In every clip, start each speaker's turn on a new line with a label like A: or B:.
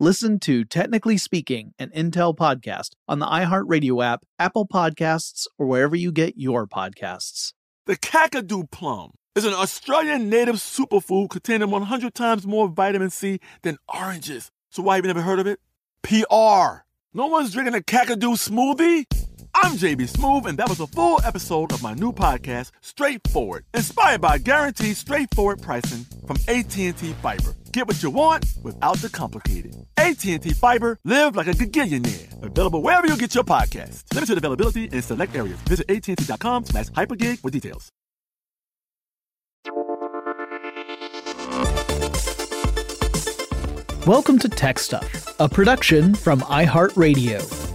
A: Listen to Technically Speaking, an Intel podcast on the iHeartRadio app, Apple Podcasts, or wherever you get your podcasts.
B: The Kakadu plum is an Australian native superfood containing 100 times more vitamin C than oranges. So why have you never heard of it? PR. No one's drinking a Kakadu smoothie? I'm JB Smoove, and that was a full episode of my new podcast, Straightforward, inspired by guaranteed straightforward pricing from AT&T Fiber. Get what you want without the complicated. AT&T Fiber, live like a gigillionaire. Available wherever you get your podcast. Limited availability in select areas. Visit AT&T.com slash hypergig for details.
C: Welcome to Tech Stuff, a production from iHeartRadio.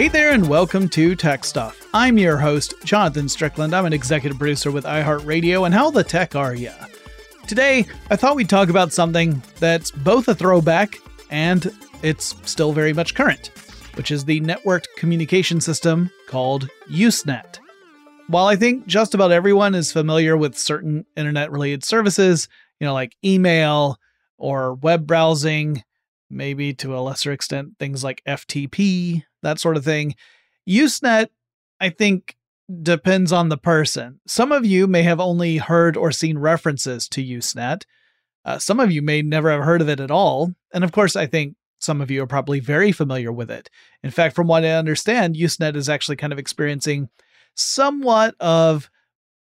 C: Hey there, and welcome to Tech Stuff. I'm your host, Jonathan Strickland. I'm an executive producer with iHeartRadio, and how the tech are ya? Today, I thought we'd talk about something that's both a throwback and it's still very much current, which is the networked communication system called Usenet. While I think just about everyone is familiar with certain internet related services, you know, like email or web browsing, maybe to a lesser extent, things like FTP, that sort of thing. Usenet, I think, depends on the person. Some of you may have only heard or seen references to Usenet. Uh, some of you may never have heard of it at all. And of course, I think some of you are probably very familiar with it. In fact, from what I understand, Usenet is actually kind of experiencing somewhat of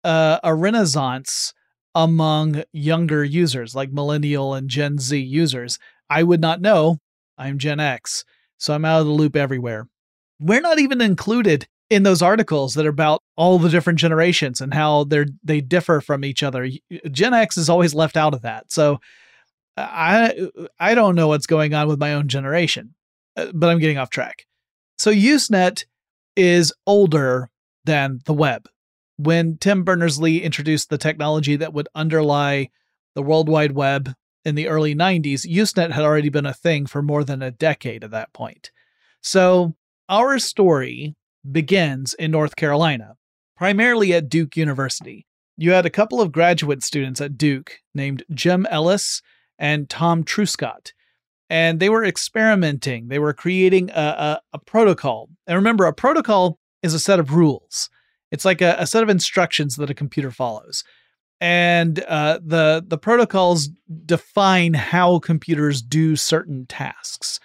C: uh, a renaissance among younger users, like millennial and Gen Z users. I would not know. I'm Gen X, so I'm out of the loop everywhere. We're not even included in those articles that are about all the different generations and how they're they differ from each other. Gen X is always left out of that. So I I don't know what's going on with my own generation, uh, but I'm getting off track. So Usenet is older than the web. When Tim Berners-Lee introduced the technology that would underlie the World Wide Web in the early 90s, Usenet had already been a thing for more than a decade at that point. So, our story begins in North Carolina, primarily at Duke University. You had a couple of graduate students at Duke named Jim Ellis and Tom Truscott, and they were experimenting. They were creating a, a, a protocol. And remember, a protocol is a set of rules. It's like a, a set of instructions that a computer follows. And uh, the the protocols define how computers do certain tasks.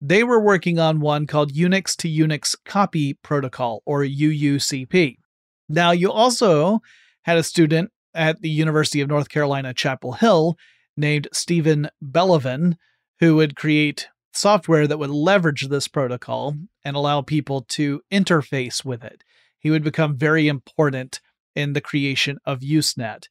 C: They were working on one called Unix to Unix Copy Protocol, or UUCP. Now, you also had a student at the University of North Carolina, Chapel Hill, named Steven Bellovin, who would create software that would leverage this protocol and allow people to interface with it. He would become very important in the creation of Usenet.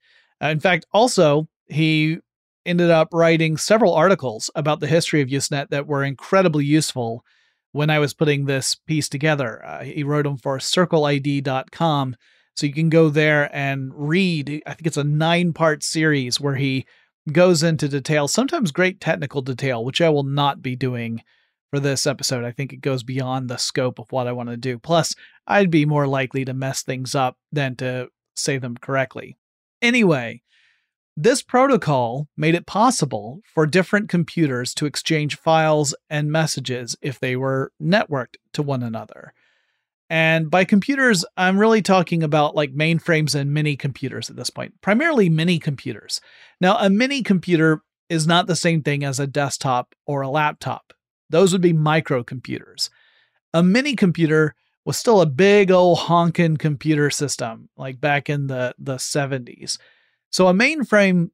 C: Uh, in fact, also, he ended up writing several articles about the history of Usenet that were incredibly useful when I was putting this piece together. Uh, he wrote them for circleid.com. So you can go there and read. I think it's a nine part series where he goes into detail, sometimes great technical detail, which I will not be doing for this episode. I think it goes beyond the scope of what I want to do. Plus, I'd be more likely to mess things up than to say them correctly. Anyway, this protocol made it possible for different computers to exchange files and messages if they were networked to one another. And by computers, I'm really talking about like mainframes and mini computers at this point, primarily mini computers. Now, a mini computer is not the same thing as a desktop or a laptop, those would be microcomputers. A mini computer was still a big old honking computer system, like back in the, the 70s. So a mainframe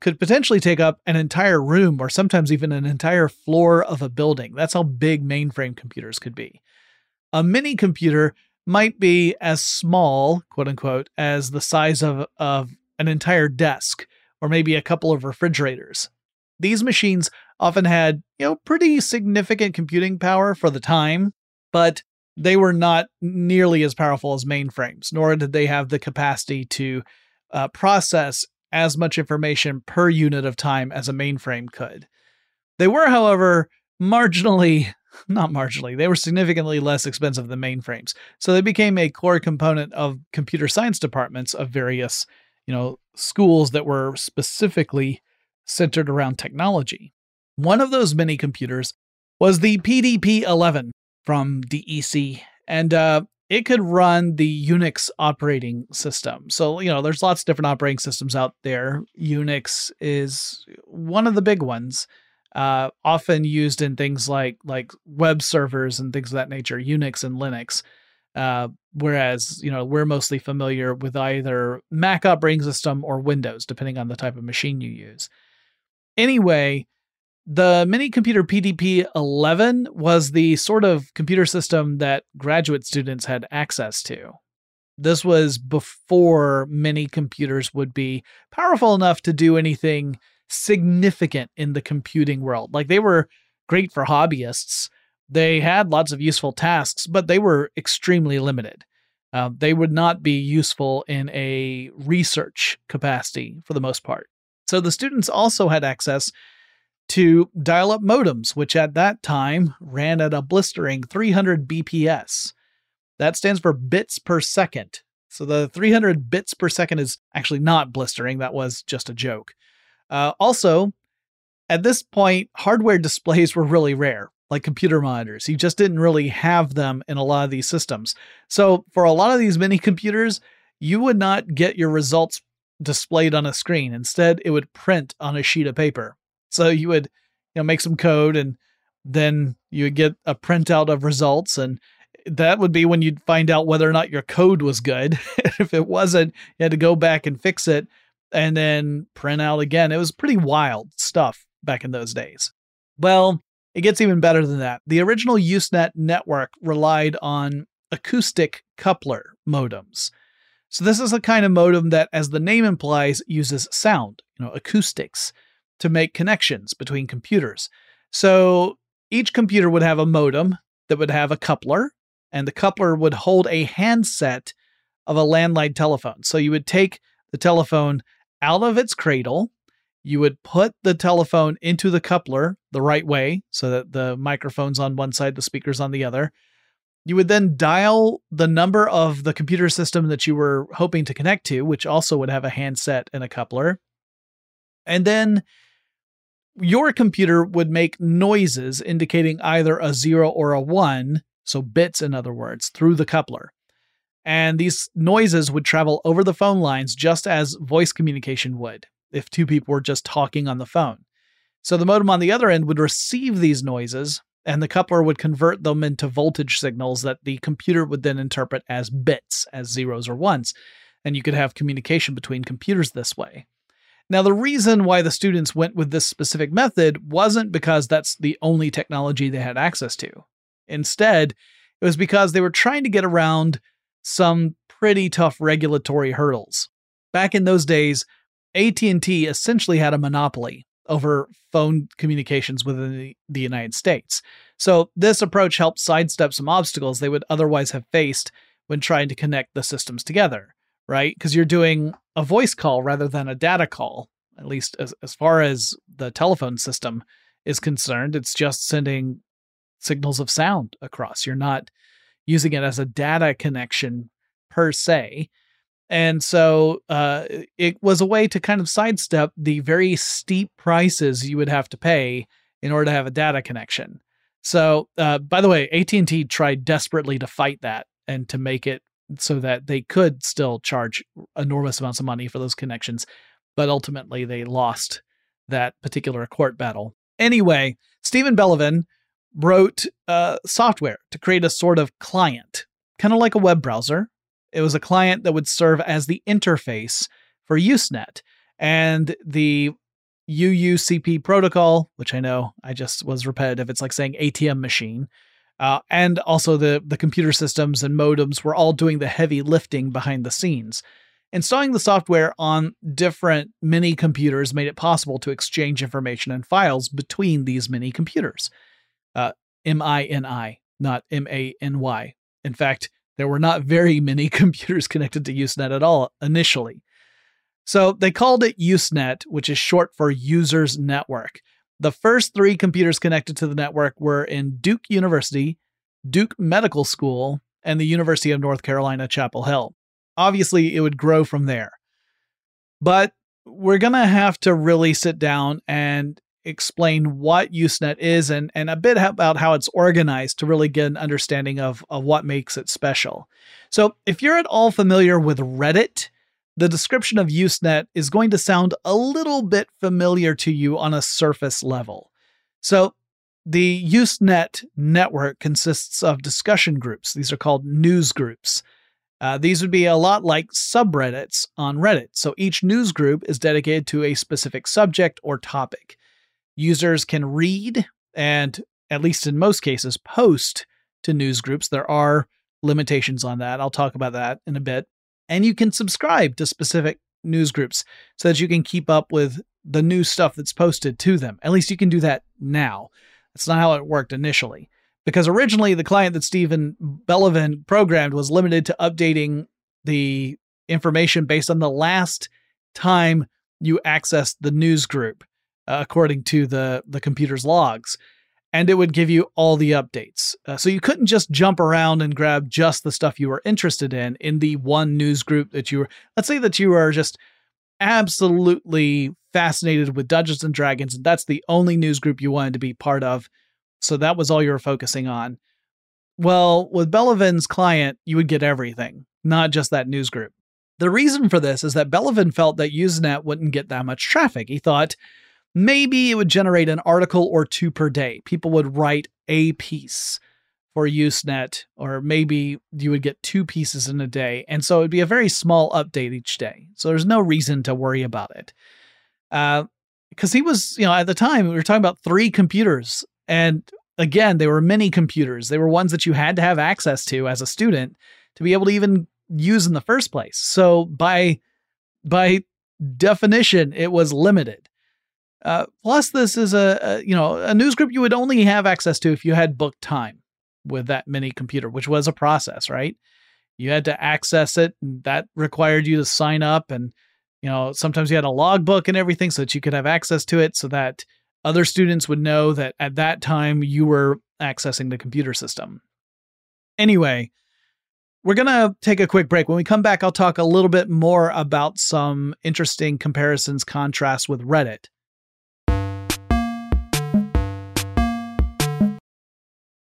C: could potentially take up an entire room or sometimes even an entire floor of a building. That's how big mainframe computers could be. A mini computer might be as small, quote unquote, as the size of, of an entire desk or maybe a couple of refrigerators. These machines often had, you know, pretty significant computing power for the time, but they were not nearly as powerful as mainframes, nor did they have the capacity to uh, process as much information per unit of time as a mainframe could. They were, however, marginally, not marginally, they were significantly less expensive than mainframes. So they became a core component of computer science departments of various, you know, schools that were specifically centered around technology. One of those mini computers was the PDP 11 from DEC. And uh, it could run the Unix operating system. So, you know, there's lots of different operating systems out there. Unix is one of the big ones, uh, often used in things like like web servers and things of that nature, Unix and Linux. Uh, whereas, you know, we're mostly familiar with either Mac operating system or Windows, depending on the type of machine you use. Anyway, the mini computer PDP 11 was the sort of computer system that graduate students had access to. This was before many computers would be powerful enough to do anything significant in the computing world. Like they were great for hobbyists. They had lots of useful tasks, but they were extremely limited. Uh, they would not be useful in a research capacity for the most part. So the students also had access to dial up modems, which at that time ran at a blistering 300 BPS. That stands for bits per second. So the 300 bits per second is actually not blistering. That was just a joke. Uh, also, at this point, hardware displays were really rare, like computer monitors. You just didn't really have them in a lot of these systems. So for a lot of these mini computers, you would not get your results displayed on a screen. Instead, it would print on a sheet of paper. So you would, you know, make some code and then you would get a printout of results and that would be when you'd find out whether or not your code was good. if it wasn't, you had to go back and fix it and then print out again. It was pretty wild stuff back in those days. Well, it gets even better than that. The original Usenet network relied on acoustic coupler modems. So this is a kind of modem that, as the name implies, uses sound, you know, acoustics to make connections between computers. So each computer would have a modem that would have a coupler, and the coupler would hold a handset of a landline telephone. So you would take the telephone out of its cradle, you would put the telephone into the coupler the right way so that the microphone's on one side, the speaker's on the other. You would then dial the number of the computer system that you were hoping to connect to, which also would have a handset and a coupler. And then your computer would make noises indicating either a zero or a one, so bits in other words, through the coupler. And these noises would travel over the phone lines just as voice communication would if two people were just talking on the phone. So the modem on the other end would receive these noises, and the coupler would convert them into voltage signals that the computer would then interpret as bits, as zeros or ones. And you could have communication between computers this way. Now, the reason why the students went with this specific method wasn't because that's the only technology they had access to. Instead, it was because they were trying to get around some pretty tough regulatory hurdles. Back in those days, AT&T essentially had a monopoly over phone communications within the, United States. So this approach helped sidestep some obstacles they would otherwise have faced when trying to connect the systems together, right? Because you're doing a voice call rather than a data call, at least as, as far as the telephone system is concerned. It's just sending signals of sound across. You're not using it as a data connection per se. And so uh, it was a way to kind of sidestep the very steep prices you would have to pay in order to have a data connection. So, uh, by the way, AT&T tried desperately to fight that and to make it so that they could still charge enormous amounts of money for those connections, but ultimately they lost that particular court battle. Anyway, Steven Bellovin wrote uh, software to create a sort of client, kind of like a web browser, it was a client that would serve as the interface for Usenet. And the UUCP protocol, which I know I just was repetitive, it's like saying ATM machine. Uh, and also the, the computer systems and modems were all doing the heavy lifting behind the scenes. Installing the software on different mini computers made it possible to exchange information and files between these mini computers. Uh, M I N I, not M A N Y. In fact, there were not very many computers connected to Usenet at all initially. So they called it Usenet, which is short for Users Network. The first three computers connected to the network were in Duke University, Duke Medical School, and the University of North Carolina, Chapel Hill. Obviously, it would grow from there. But we're going to have to really sit down and explain what Usenet is and, and a bit about how it's organized to really get an understanding of, of what makes it special. So, if you're at all familiar with Reddit, the description of Usenet is going to sound a little bit familiar to you on a surface level. So, the Usenet network consists of discussion groups. These are called news groups. Uh, these would be a lot like subreddits on Reddit. So each news group is dedicated to a specific subject or topic. Users can read and, at least in most cases, post to news groups. There are limitations on that. I'll talk about that in a bit. And you can subscribe to specific news groups so that you can keep up with the new stuff that's posted to them. At least you can do that now. That's not how it worked initially. Because originally, the client that Steven Bellovin programmed was limited to updating the information based on the last time you accessed the news group uh, according to the the computer's logs and it would give you all the updates. Uh, so you couldn't just jump around and grab just the stuff you were interested in in the one news group that you were. Let's say that you are just absolutely fascinated with Dungeons and Dragons, and that's the only news group you wanted to be part of. So that was all you were focusing on. Well, with Bellovin's client, you would get everything, not just that news group. The reason for this is that Bellovin felt that Usenet wouldn't get that much traffic. He thought, maybe it would generate an article or two per day. People would write a piece for Usenet, or maybe you would get two pieces in a day. And so it'd be a very small update each day. So there's no reason to worry about it. Because uh, he was, you know, at the time, we were talking about three computers. And again, they were mini computers. They were ones that you had to have access to as a student to be able to even use in the first place. So by by definition, it was limited. Uh, plus, this is a, a, you know a news group you would only have access to if you had book time with that mini computer, which was a process, right? You had to access it, and that required you to sign up, and you know sometimes you had a logbook and everything so that you could have access to it, so that other students would know that at that time you were accessing the computer system. Anyway, we're going to take a quick break. When we come back, I'll talk a little bit more about some interesting comparisons, contrasts with Reddit.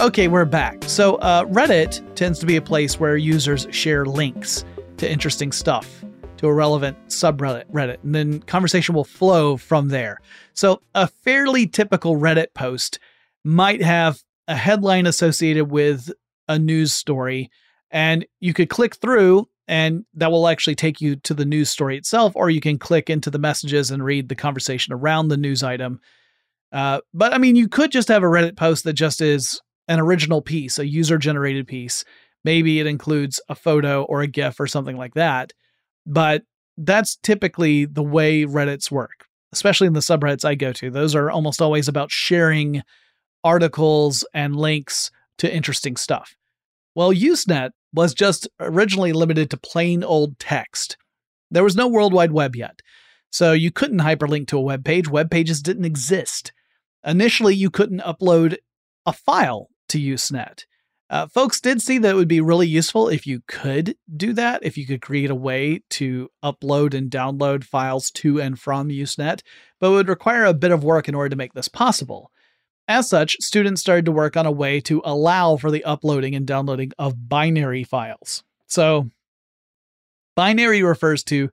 C: Okay, we're back. So, uh, Reddit tends to be a place where users share links to interesting stuff to a relevant subreddit, Reddit, and then conversation will flow from there. So, a fairly typical Reddit post might have a headline associated with a news story, and you could click through, and that will actually take you to the news story itself, or you can click into the messages and read the conversation around the news item. Uh, but I mean, you could just have a Reddit post that just is an original piece, a user generated piece. Maybe it includes a photo or a GIF or something like that. But that's typically the way Reddits work, especially in the subreddits I go to. Those are almost always about sharing articles and links to interesting stuff. Well, Usenet was just originally limited to plain old text. There was no World Wide Web yet, so you couldn't hyperlink to a web page. Web pages didn't exist. Initially, you couldn't upload a file to Usenet. Uh, folks did see that it would be really useful if you could do that, if you could create a way to upload and download files to and from Usenet, but it would require a bit of work in order to make this possible. As such, students started to work on a way to allow for the uploading and downloading of binary files. So, binary refers to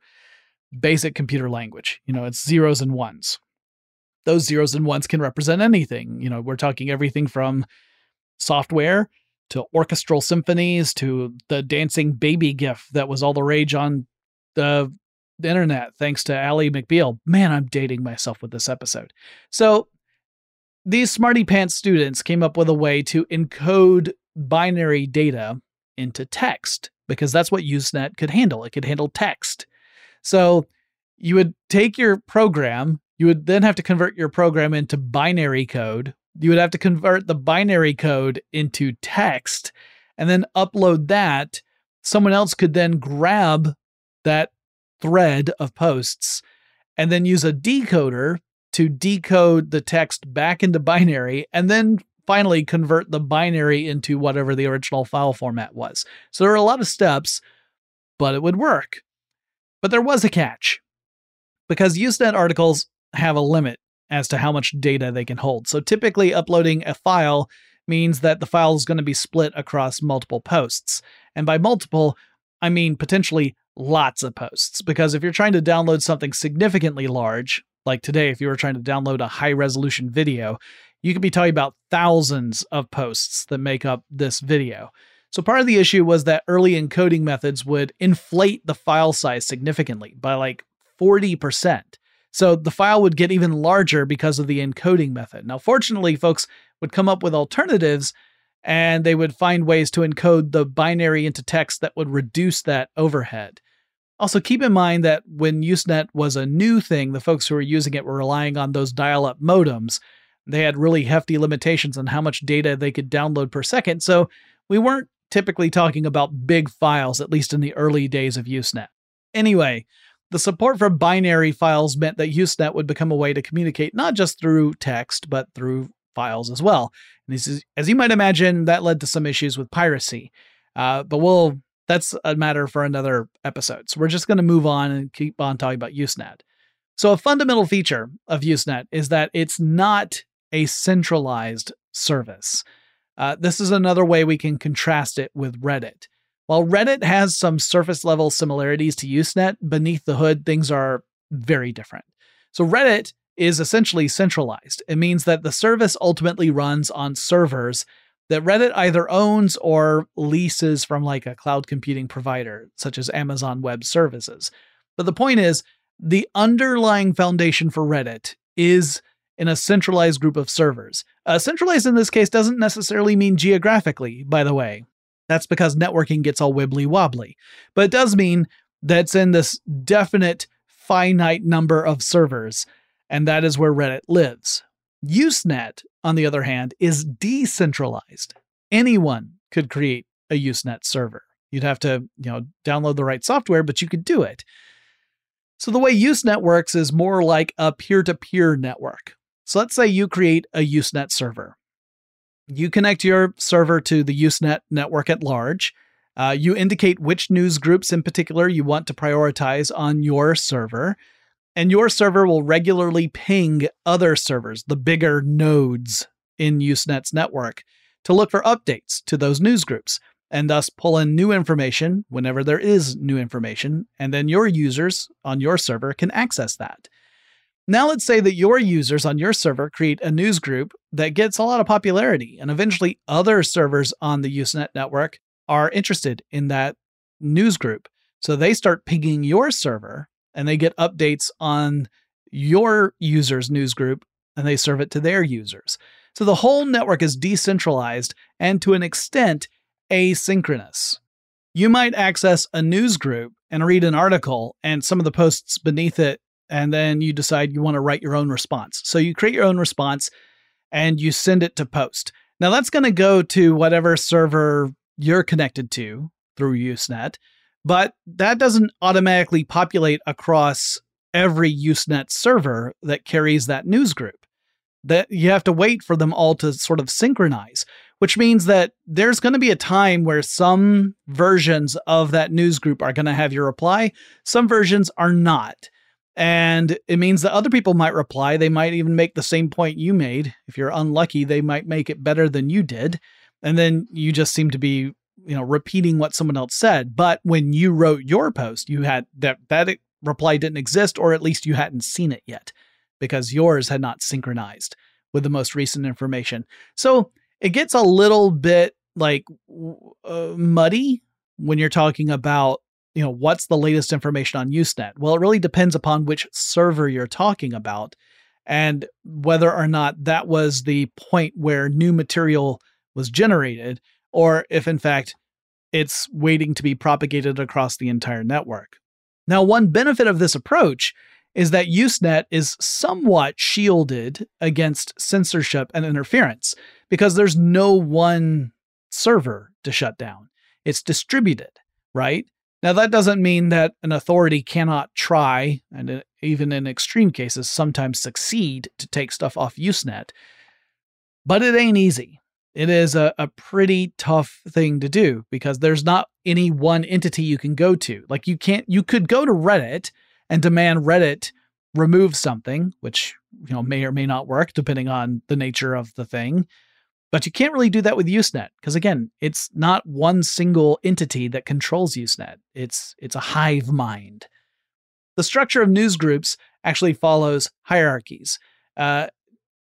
C: basic computer language. You know, it's zeros and ones. Those zeros and ones can represent anything. You know, we're talking everything from software to orchestral symphonies to the dancing baby gif that was all the rage on the, the internet thanks to Ally McBeal. Man, I'm dating myself with this episode. So these smarty pants students came up with a way to encode binary data into text because that's what Usenet could handle. It could handle text. So you would take your program, you would then have to convert your program into binary code, you would have to convert the binary code into text and then upload that. Someone else could then grab that thread of posts and then use a decoder to decode the text back into binary and then finally convert the binary into whatever the original file format was. So there are a lot of steps, but it would work. But there was a catch because Usenet articles have a limit as to how much data they can hold. So typically, uploading a file means that the file is going to be split across multiple posts. And by multiple, I mean potentially lots of posts because if you're trying to download something significantly large, like today, if you were trying to download a high resolution video, you could be talking about thousands of posts that make up this video. So part of the issue was that early encoding methods would inflate the file size significantly by like 40%. So the file would get even larger because of the encoding method. Now, fortunately, folks would come up with alternatives and they would find ways to encode the binary into text that would reduce that overhead. Also, keep in mind that when Usenet was a new thing, the folks who were using it were relying on those dial up modems. They had really hefty limitations on how much data they could download per second, so we weren't typically talking about big files, at least in the early days of Usenet. Anyway, the support for binary files meant that Usenet would become a way to communicate not just through text, but through files as well. And is, as you might imagine, that led to some issues with piracy. Uh, but we'll that's a matter for another episode. So we're just going to move on and keep on talking about Usenet. So a fundamental feature of Usenet is that it's not a centralized service. Uh, this is another way we can contrast it with Reddit. While Reddit has some surface level similarities to Usenet, beneath the hood, things are very different. So Reddit is essentially centralized. It means that the service ultimately runs on servers that Reddit either owns or leases from like a cloud computing provider, such as Amazon Web Services. But the point is, the underlying foundation for Reddit is in a centralized group of servers. Uh, centralized in this case doesn't necessarily mean geographically, by the way. That's because networking gets all wibbly wobbly. But it does mean that it's in this definite finite number of servers, and that is where Reddit lives. Usenet, on the other hand, is decentralized. Anyone could create a Usenet server. You'd have to, you know, download the right software, but you could do it. So the way Usenet works is more like a peer-to-peer network. So let's say you create a Usenet server. You connect your server to the Usenet network at large. Uh, you indicate which news groups in particular you want to prioritize on your server and your server will regularly ping other servers, the bigger nodes in Usenet's network, to look for updates to those news groups and thus pull in new information whenever there is new information, and then your users on your server can access that. Now, let's say that your users on your server create a news group that gets a lot of popularity, and eventually other servers on the Usenet network are interested in that news group. So they start pinging your server and they get updates on your users' news group and they serve it to their users. So the whole network is decentralized and to an extent asynchronous. You might access a news group and read an article and some of the posts beneath it, and then you decide you want to write your own response. So you create your own response and you send it to post. Now that's going to go to whatever server you're connected to through Usenet but that doesn't automatically populate across every Usenet server that carries that news group. That you have to wait for them all to sort of synchronize, which means that there's going to be a time where some versions of that news group are going to have your reply, some versions are not. And it means that other people might reply. They might even make the same point you made. If you're unlucky, they might make it better than you did. And then you just seem to be you know repeating what someone else said but when you wrote your post you had that that reply didn't exist or at least you hadn't seen it yet because yours had not synchronized with the most recent information so it gets a little bit like uh, muddy when you're talking about you know what's the latest information on usenet well it really depends upon which server you're talking about and whether or not that was the point where new material was generated or if in fact it's waiting to be propagated across the entire network. Now, one benefit of this approach is that Usenet is somewhat shielded against censorship and interference because there's no one server to shut down. It's distributed, right? Now, that doesn't mean that an authority cannot try, and uh, even in extreme cases, sometimes succeed to take stuff off Usenet, but it ain't easy it is a, a pretty tough thing to do because there's not any one entity you can go to. Like you can't you could go to Reddit and demand Reddit remove something, which you know may or may not work depending on the nature of the thing. But you can't really do that with Usenet because again, it's not one single entity that controls Usenet. It's it's a hive mind. The structure of news groups actually follows hierarchies. Uh,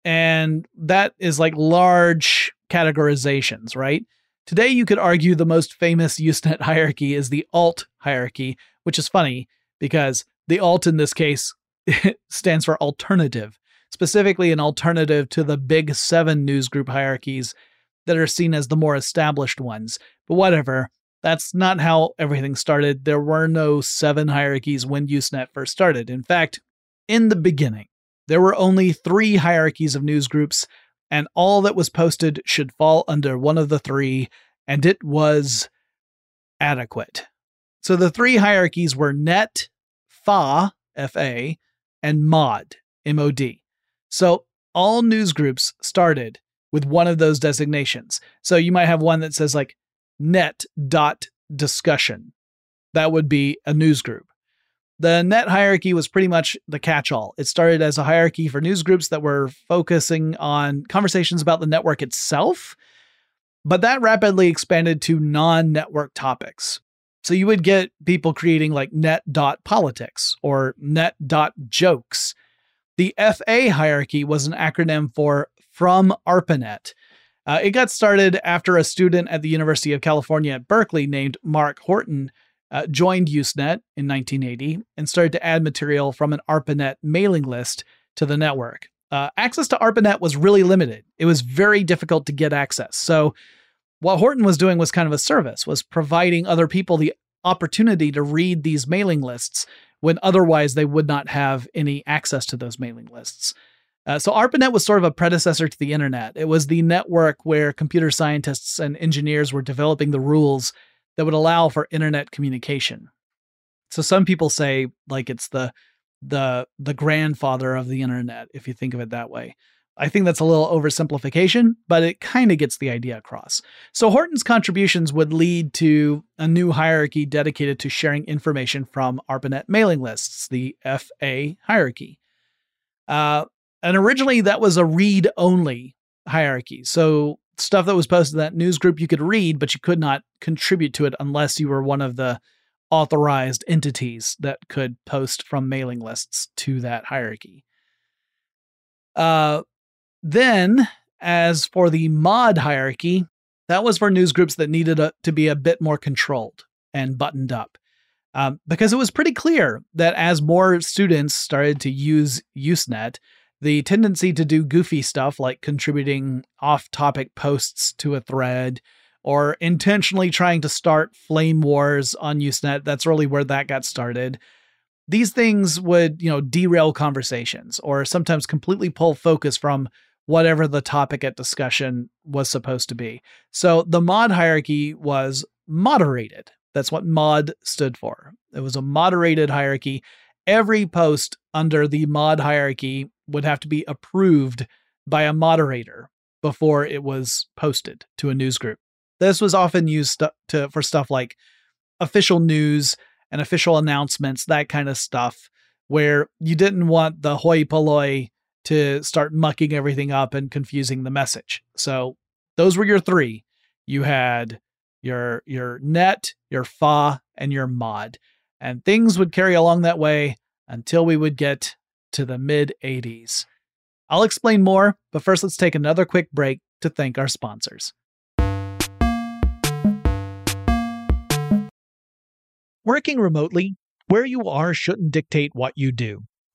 C: and that is like large categorizations, right? Today, you could argue the most famous Usenet hierarchy is the alt hierarchy, which is funny because the alt in this case stands for alternative, specifically an alternative to the big seven newsgroup hierarchies that are seen as the more established ones. But whatever, that's not how everything started. There were no seven hierarchies when Usenet first started. In fact, in the beginning, there were only three hierarchies of news groups, and all that was posted should fall under one of the three, and it was adequate. So the three hierarchies were net, fa, fa, and mod, mod. So all news groups started with one of those designations. So you might have one that says like net dot discussion. That would be a news group. The net hierarchy was pretty much the catch all. It started as a hierarchy for news groups that were focusing on conversations about the network itself, but that rapidly expanded to non network topics. So you would get people creating like net.politics or net.jokes. The FA hierarchy was an acronym for From ARPANET. Uh, it got started after a student at the University of California at Berkeley named Mark Horton uh, joined Usenet in 1980 and started to add material from an ARPANET mailing list to the network. Uh, access to ARPANET was really limited. It was very difficult to get access. So what Horton was doing was kind of a service, was providing other people the opportunity to read these mailing lists when otherwise they would not have any access to those mailing lists. Uh, so ARPANET was sort of a predecessor to the internet. It was the network where computer scientists and engineers were developing the rules that would allow for internet communication. So some people say like it's the the the grandfather of the internet if you think of it that way. I think that's a little oversimplification, but it kind of gets the idea across. So Horton's contributions would lead to a new hierarchy dedicated to sharing information from ARPANET mailing lists, the FA hierarchy. Uh, and originally that was a read only hierarchy. So stuff that was posted in that news group you could read, but you could not contribute to it unless you were one of the authorized entities that could post from mailing lists to that hierarchy. Uh, then, as for the mod hierarchy, that was for news groups that needed a, to be a bit more controlled and buttoned up. Um, because it was pretty clear that as more students started to use Usenet, the tendency to do goofy stuff like contributing off topic posts to a thread or intentionally trying to start flame wars on Usenet. That's really where that got started. These things would, you know, derail conversations or sometimes completely pull focus from whatever the topic at discussion was supposed to be. So the mod hierarchy was moderated. That's what mod stood for. It was a moderated hierarchy. Every post under the mod hierarchy would have to be approved by a moderator before it was posted to a news group. This was often used to, for stuff like official news and official announcements, that kind of stuff, where you didn't want the hoi polloi to start mucking everything up and confusing the message. So those were your three. You had your your net, your fa, and your mod. And things would carry along that way until we would get to the mid 80s. I'll explain more, but first let's take another quick break to thank our sponsors. Working remotely, where you are shouldn't dictate what you do.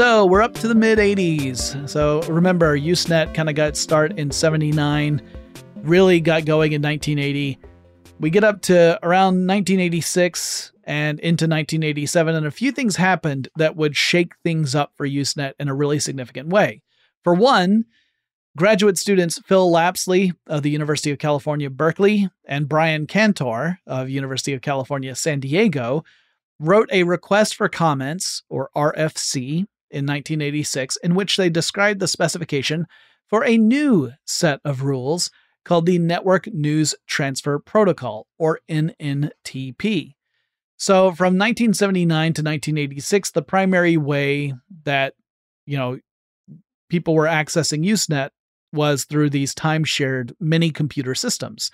C: So we're up to the mid 80s. So remember, Usenet kind of got start in 79, really got going in 1980. We get up to around 1986 and into 1987, and a few things happened that would shake things up for Usenet in a really significant way. For one, graduate students Phil Lapsley of the University of California, Berkeley, and Brian Kantor of University of California, San Diego wrote a request for comments, or RFC, in 1986 in which they described the specification for a new set of rules called the Network News Transfer Protocol, or NNTP. So from 1979 to 1986, the primary way that, you know, people were accessing Usenet was through these time-shared mini computer systems.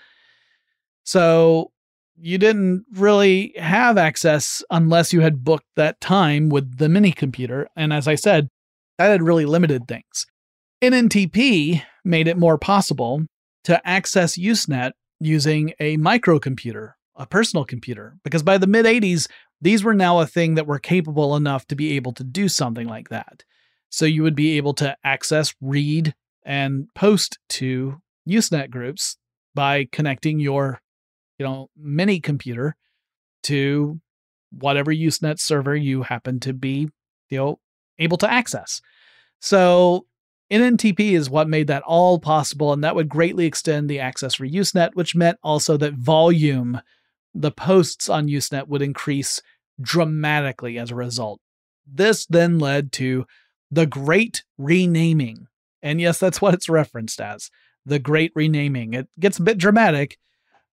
C: So you didn't really have access unless you had booked that time with the mini computer. And as I said, that had really limited things. NNTP made it more possible to access Usenet using a microcomputer, a personal computer, because by the mid 80s, these were now a thing that were capable enough to be able to do something like that. So you would be able to access, read, and post to Usenet groups by connecting your you know, mini computer to whatever Usenet server you happen to be, you know, able to access. So NNTP is what made that all possible, and that would greatly extend the access for Usenet, which meant also that volume, the posts on Usenet would increase dramatically as a result. This then led to the Great Renaming. And yes, that's what it's referenced as the Great Renaming. It gets a bit dramatic,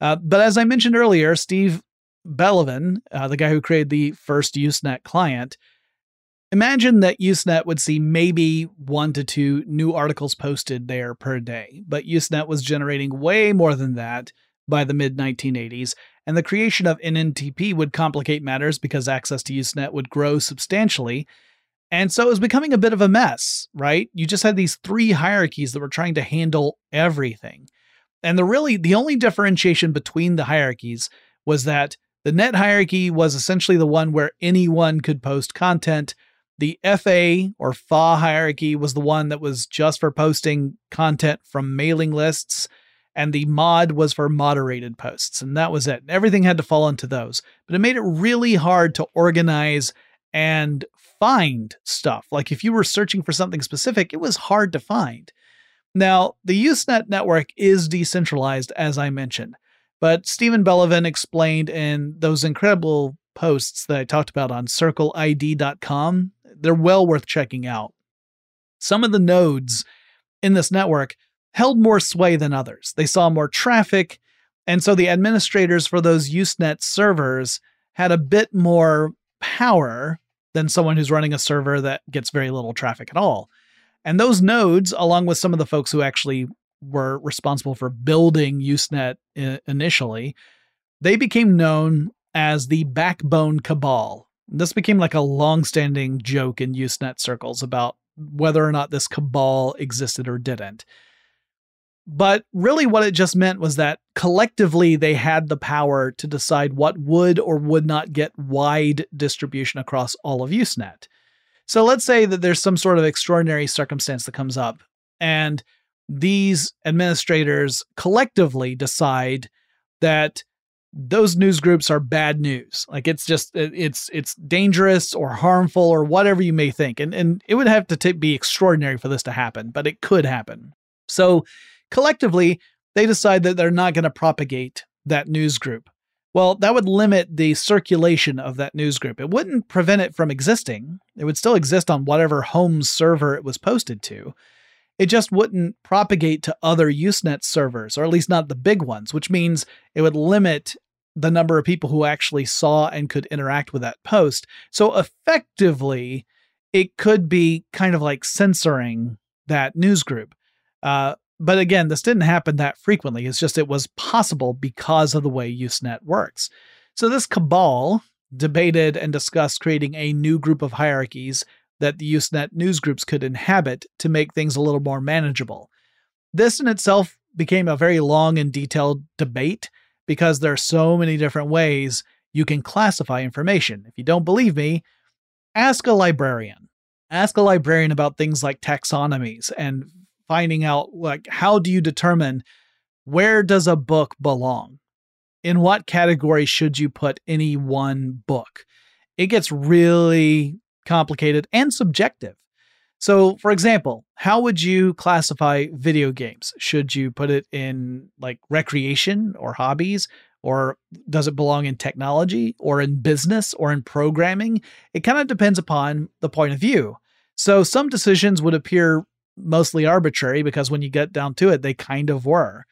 C: uh, but as I mentioned earlier, Steve Bellovin, uh, the guy who created the first Usenet client, imagine that Usenet would see maybe one to two new articles posted there per day, but Usenet was generating way more than that by the mid 1980s, and the creation of NNTP would complicate matters because access to Usenet would grow substantially. And so it was becoming a bit of a mess, right? You just had these three hierarchies that were trying to handle everything. And the really the only differentiation between the hierarchies was that the net hierarchy was essentially the one where anyone could post content. The FA or FA hierarchy was the one that was just for posting content from mailing lists, and the mod was for moderated posts. And that was it. Everything had to fall into those. But it made it really hard to organize and find stuff. Like if you were searching for something specific, it was hard to find. Now, the Usenet network is decentralized, as I mentioned, But Steven Bellovin explained in those incredible posts that I talked about on circleid.com, they're well worth checking out. Some of the nodes in this network held more sway than others. They saw more traffic, and so the administrators for those Usenet servers had a bit more power than someone who's running a server that gets very little traffic at all. And those nodes, along with some of the folks who actually were responsible for building Usenet initially, they became known as the backbone cabal. This became like a long-standing joke in Usenet circles about whether or not this cabal existed or didn't. But really, what it just meant was that collectively they had the power to decide what would or would not get wide distribution across all of Usenet. So let's say that there's some sort of extraordinary circumstance that comes up, and these administrators collectively decide that those news groups are bad news. Like it's just it's it's dangerous or harmful or whatever you may think. And and it would have to t- be extraordinary for this to happen, but it could happen. So collectively, they decide that they're not going to propagate that news group. Well, that would limit the circulation of that news group. It wouldn't prevent it from existing. It would still exist on whatever home server it was posted to. It just wouldn't propagate to other Usenet servers, or at least not the big ones, which means it would limit the number of people who actually saw and could interact with that post. So effectively, it could be kind of like censoring that news group. Uh, but again, this didn't happen that frequently. It's just it was possible because of the way Usenet works. So this cabal debated and discussed creating a new group of hierarchies that the Usenet news groups could inhabit to make things a little more manageable. This in itself became a very long and detailed debate because there are so many different ways you can classify information. If you don't believe me, ask a librarian. Ask a librarian about things like taxonomies and finding out like how do you determine where does a book belong? In what category should you put any one book? It gets really complicated and subjective. So, for example, how would you classify video games? Should you put it in like recreation or hobbies? Or does it belong in technology or in business or in programming? It kind of depends upon the point of view. So, some decisions would appear mostly arbitrary because when you get down to it, they kind of were.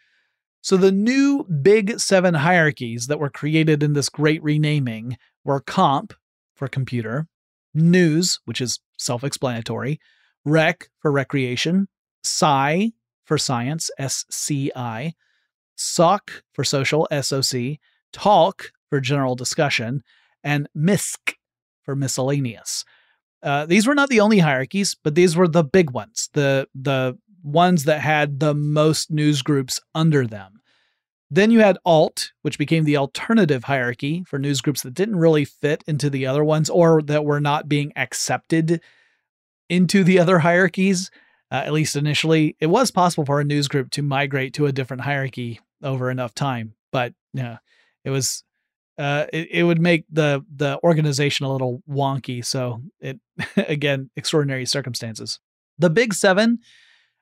C: So the new big seven hierarchies that were created in this great renaming were comp for computer, news, which is self explanatory, rec for recreation, sci for science, S C I, soc for social, S O C, talk for general discussion, and misc for miscellaneous. Uh, these were not the only hierarchies, but these were the big ones, the the ones that had the most news groups under them. Then you had alt, which became the alternative hierarchy for news groups that didn't really fit into the other ones or that were not being accepted into the other hierarchies. Uh, at least initially, it was possible for a news group to migrate to a different hierarchy over enough time, but yeah, it was uh, it, it would make the the organization a little wonky. So it again, extraordinary circumstances. The Big Seven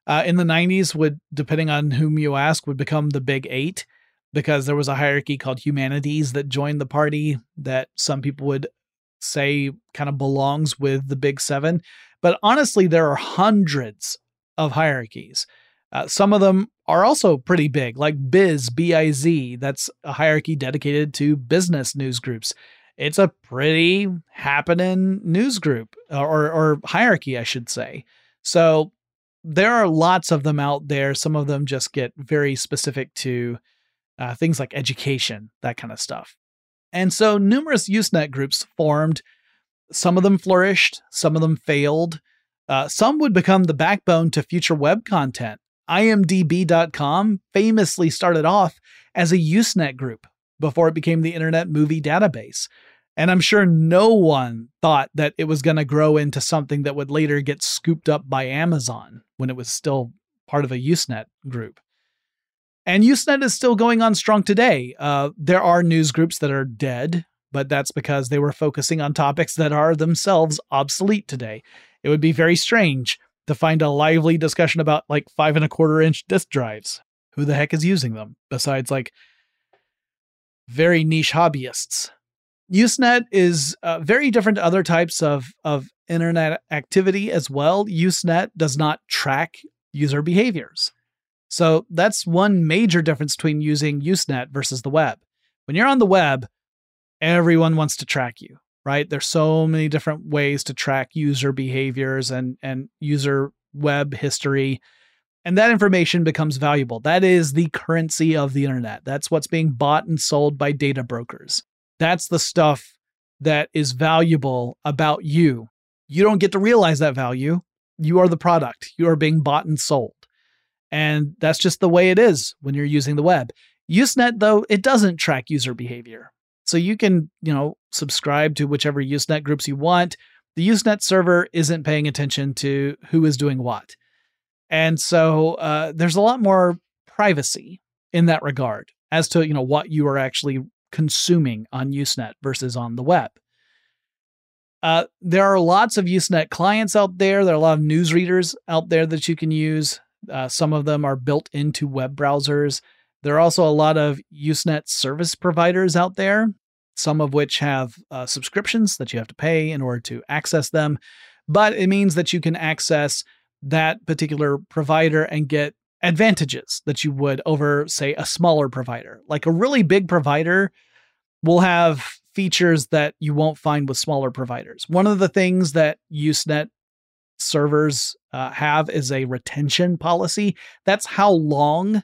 C: uh, in the '90s would, depending on whom you ask, would become the Big Eight because there was a hierarchy called Humanities that joined the party that some people would say kind of belongs with the Big Seven. But honestly, there are hundreds of hierarchies. Uh, some of them are also pretty big, like Biz, B I Z. That's a hierarchy dedicated to business news groups. It's a pretty happening news group or, or hierarchy, I should say. So there are lots of them out there. Some of them just get very specific to uh, things like education, that kind of stuff. And so numerous Usenet groups formed. Some of them flourished, some of them failed. Uh, some would become the backbone to future web content. IMDb.com famously started off as a Usenet group before it became the Internet Movie Database. And I'm sure no one thought that it was going to grow into something that would later get scooped up by Amazon when it was still part of a Usenet group. And Usenet is still going on strong today. Uh, there are news groups that are dead, but that's because they were focusing on topics that are themselves obsolete today. It would be very strange to find a lively discussion about like five and a quarter inch disk drives. Who the heck is using them besides like very niche hobbyists. Usenet is uh, very different to other types of, of internet activity as well. Usenet does not track user behaviors. So that's one major difference between using Usenet versus the web. When you're on the web, everyone wants to track you, right? There's so many different ways to track user behaviors and, and user web history. And that information becomes valuable. That is the currency of the internet. That's what's being bought and sold by data brokers. That's the stuff that is valuable about you. You don't get to realize that value. You are the product. You are being bought and sold. And that's just the way it is when you're using the web. Usenet, though, it doesn't track user behavior. So you can, you know, subscribe to whichever Usenet groups you want. The Usenet server isn't paying attention to who is doing what. And so uh, there's a lot more privacy in that regard as to, you know, what you are actually consuming on Usenet versus on the web. Uh, there are lots of Usenet clients out there. There are a lot of news readers out there that you can use. Uh, some of them are built into web browsers. There are also a lot of Usenet service providers out there, some of which have uh, subscriptions that you have to pay in order to access them. But it means that you can access that particular provider and get advantages that you would over, say, a smaller provider. Like a really big provider will have features that you won't find with smaller providers. One of the things that Usenet servers uh, have is a retention policy. That's how long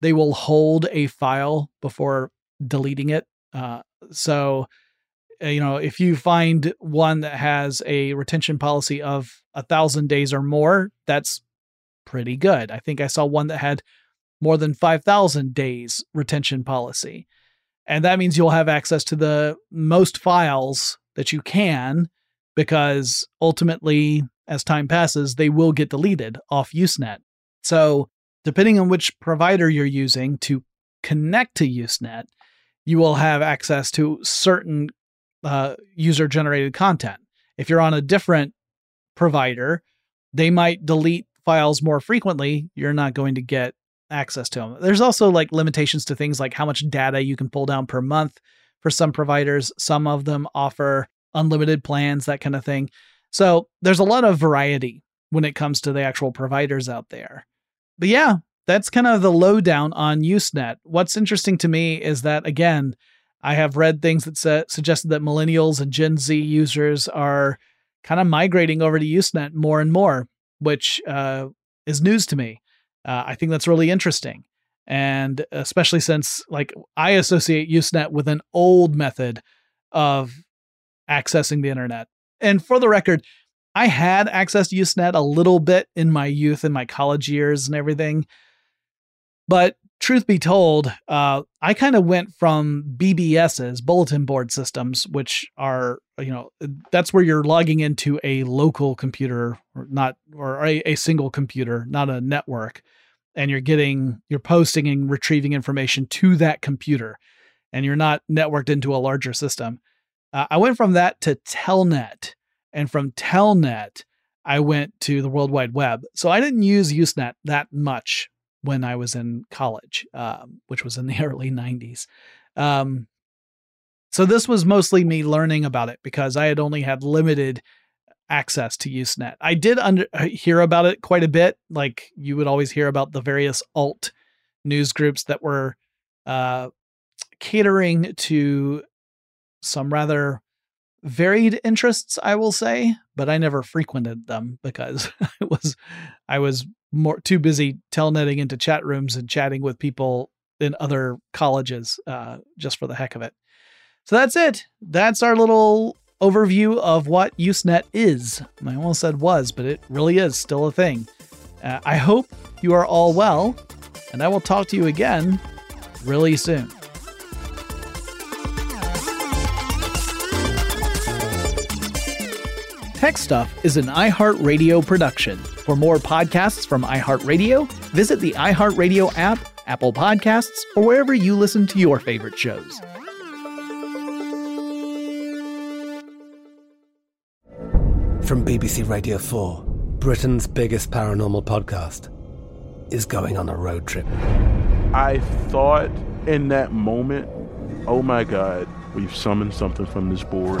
C: they will hold a file before deleting it. Uh, so, uh, you know, if you find one that has a retention policy of a thousand days or more, that's pretty good. I think I saw one that had more than 5,000 days retention policy. And that means you'll have access to the most files that you can because ultimately, as time passes, they will get deleted off Usenet. So, depending on which provider you're using to connect to Usenet, you will have access to certain uh, user generated content. If you're on a different provider, they might delete files more frequently. You're not going to get access to them. There's also like limitations to things like how much data you can pull down per month for some providers. Some of them offer unlimited plans, that kind of thing. So there's a lot of variety when it comes to the actual providers out there. But yeah, that's kind of the lowdown on Usenet. What's interesting to me is that, again, I have read things that sa- suggested that millennials and Gen Z users are kind of migrating over to Usenet more and more, which uh, is news to me. Uh, I think that's really interesting. And especially since, like, I associate Usenet with an old method of accessing the internet. And for the record, I had access to Usenet a little bit in my youth and my college years and everything. But truth be told, uh, I kind of went from BBSs, bulletin board systems, which are, you know, that's where you're logging into a local computer or not, or a, a single computer, not a network. And you're getting, you're posting and retrieving information to that computer and you're not networked into a larger system. Uh, I went from that to Telnet. And from Telnet, I went to the World Wide Web. So I didn't use Usenet that much when I was in college, um, which was in the early 90s. Um, so this was mostly me learning about it because I had only had limited access to Usenet. I did under, uh, hear about it quite a bit. Like you would always hear about the various alt news groups that were uh, catering to some rather varied interests, I will say, but I never frequented them because I was I was more too busy telnetting into chat rooms and chatting with people in other colleges uh, just for the heck of it. So that's it. That's our little overview of what Usenet is. I almost said was, but it really is still a thing. Uh, I hope you are all well, and I will talk to you again really soon. Tech Stuff is an iHeartRadio production. For more podcasts from iHeartRadio, visit the iHeartRadio app, Apple Podcasts, or wherever you listen to your favorite shows.
D: From BBC Radio 4, Britain's biggest paranormal podcast is going on a road trip.
B: I thought in that moment, Oh my god, we've summoned something from this board.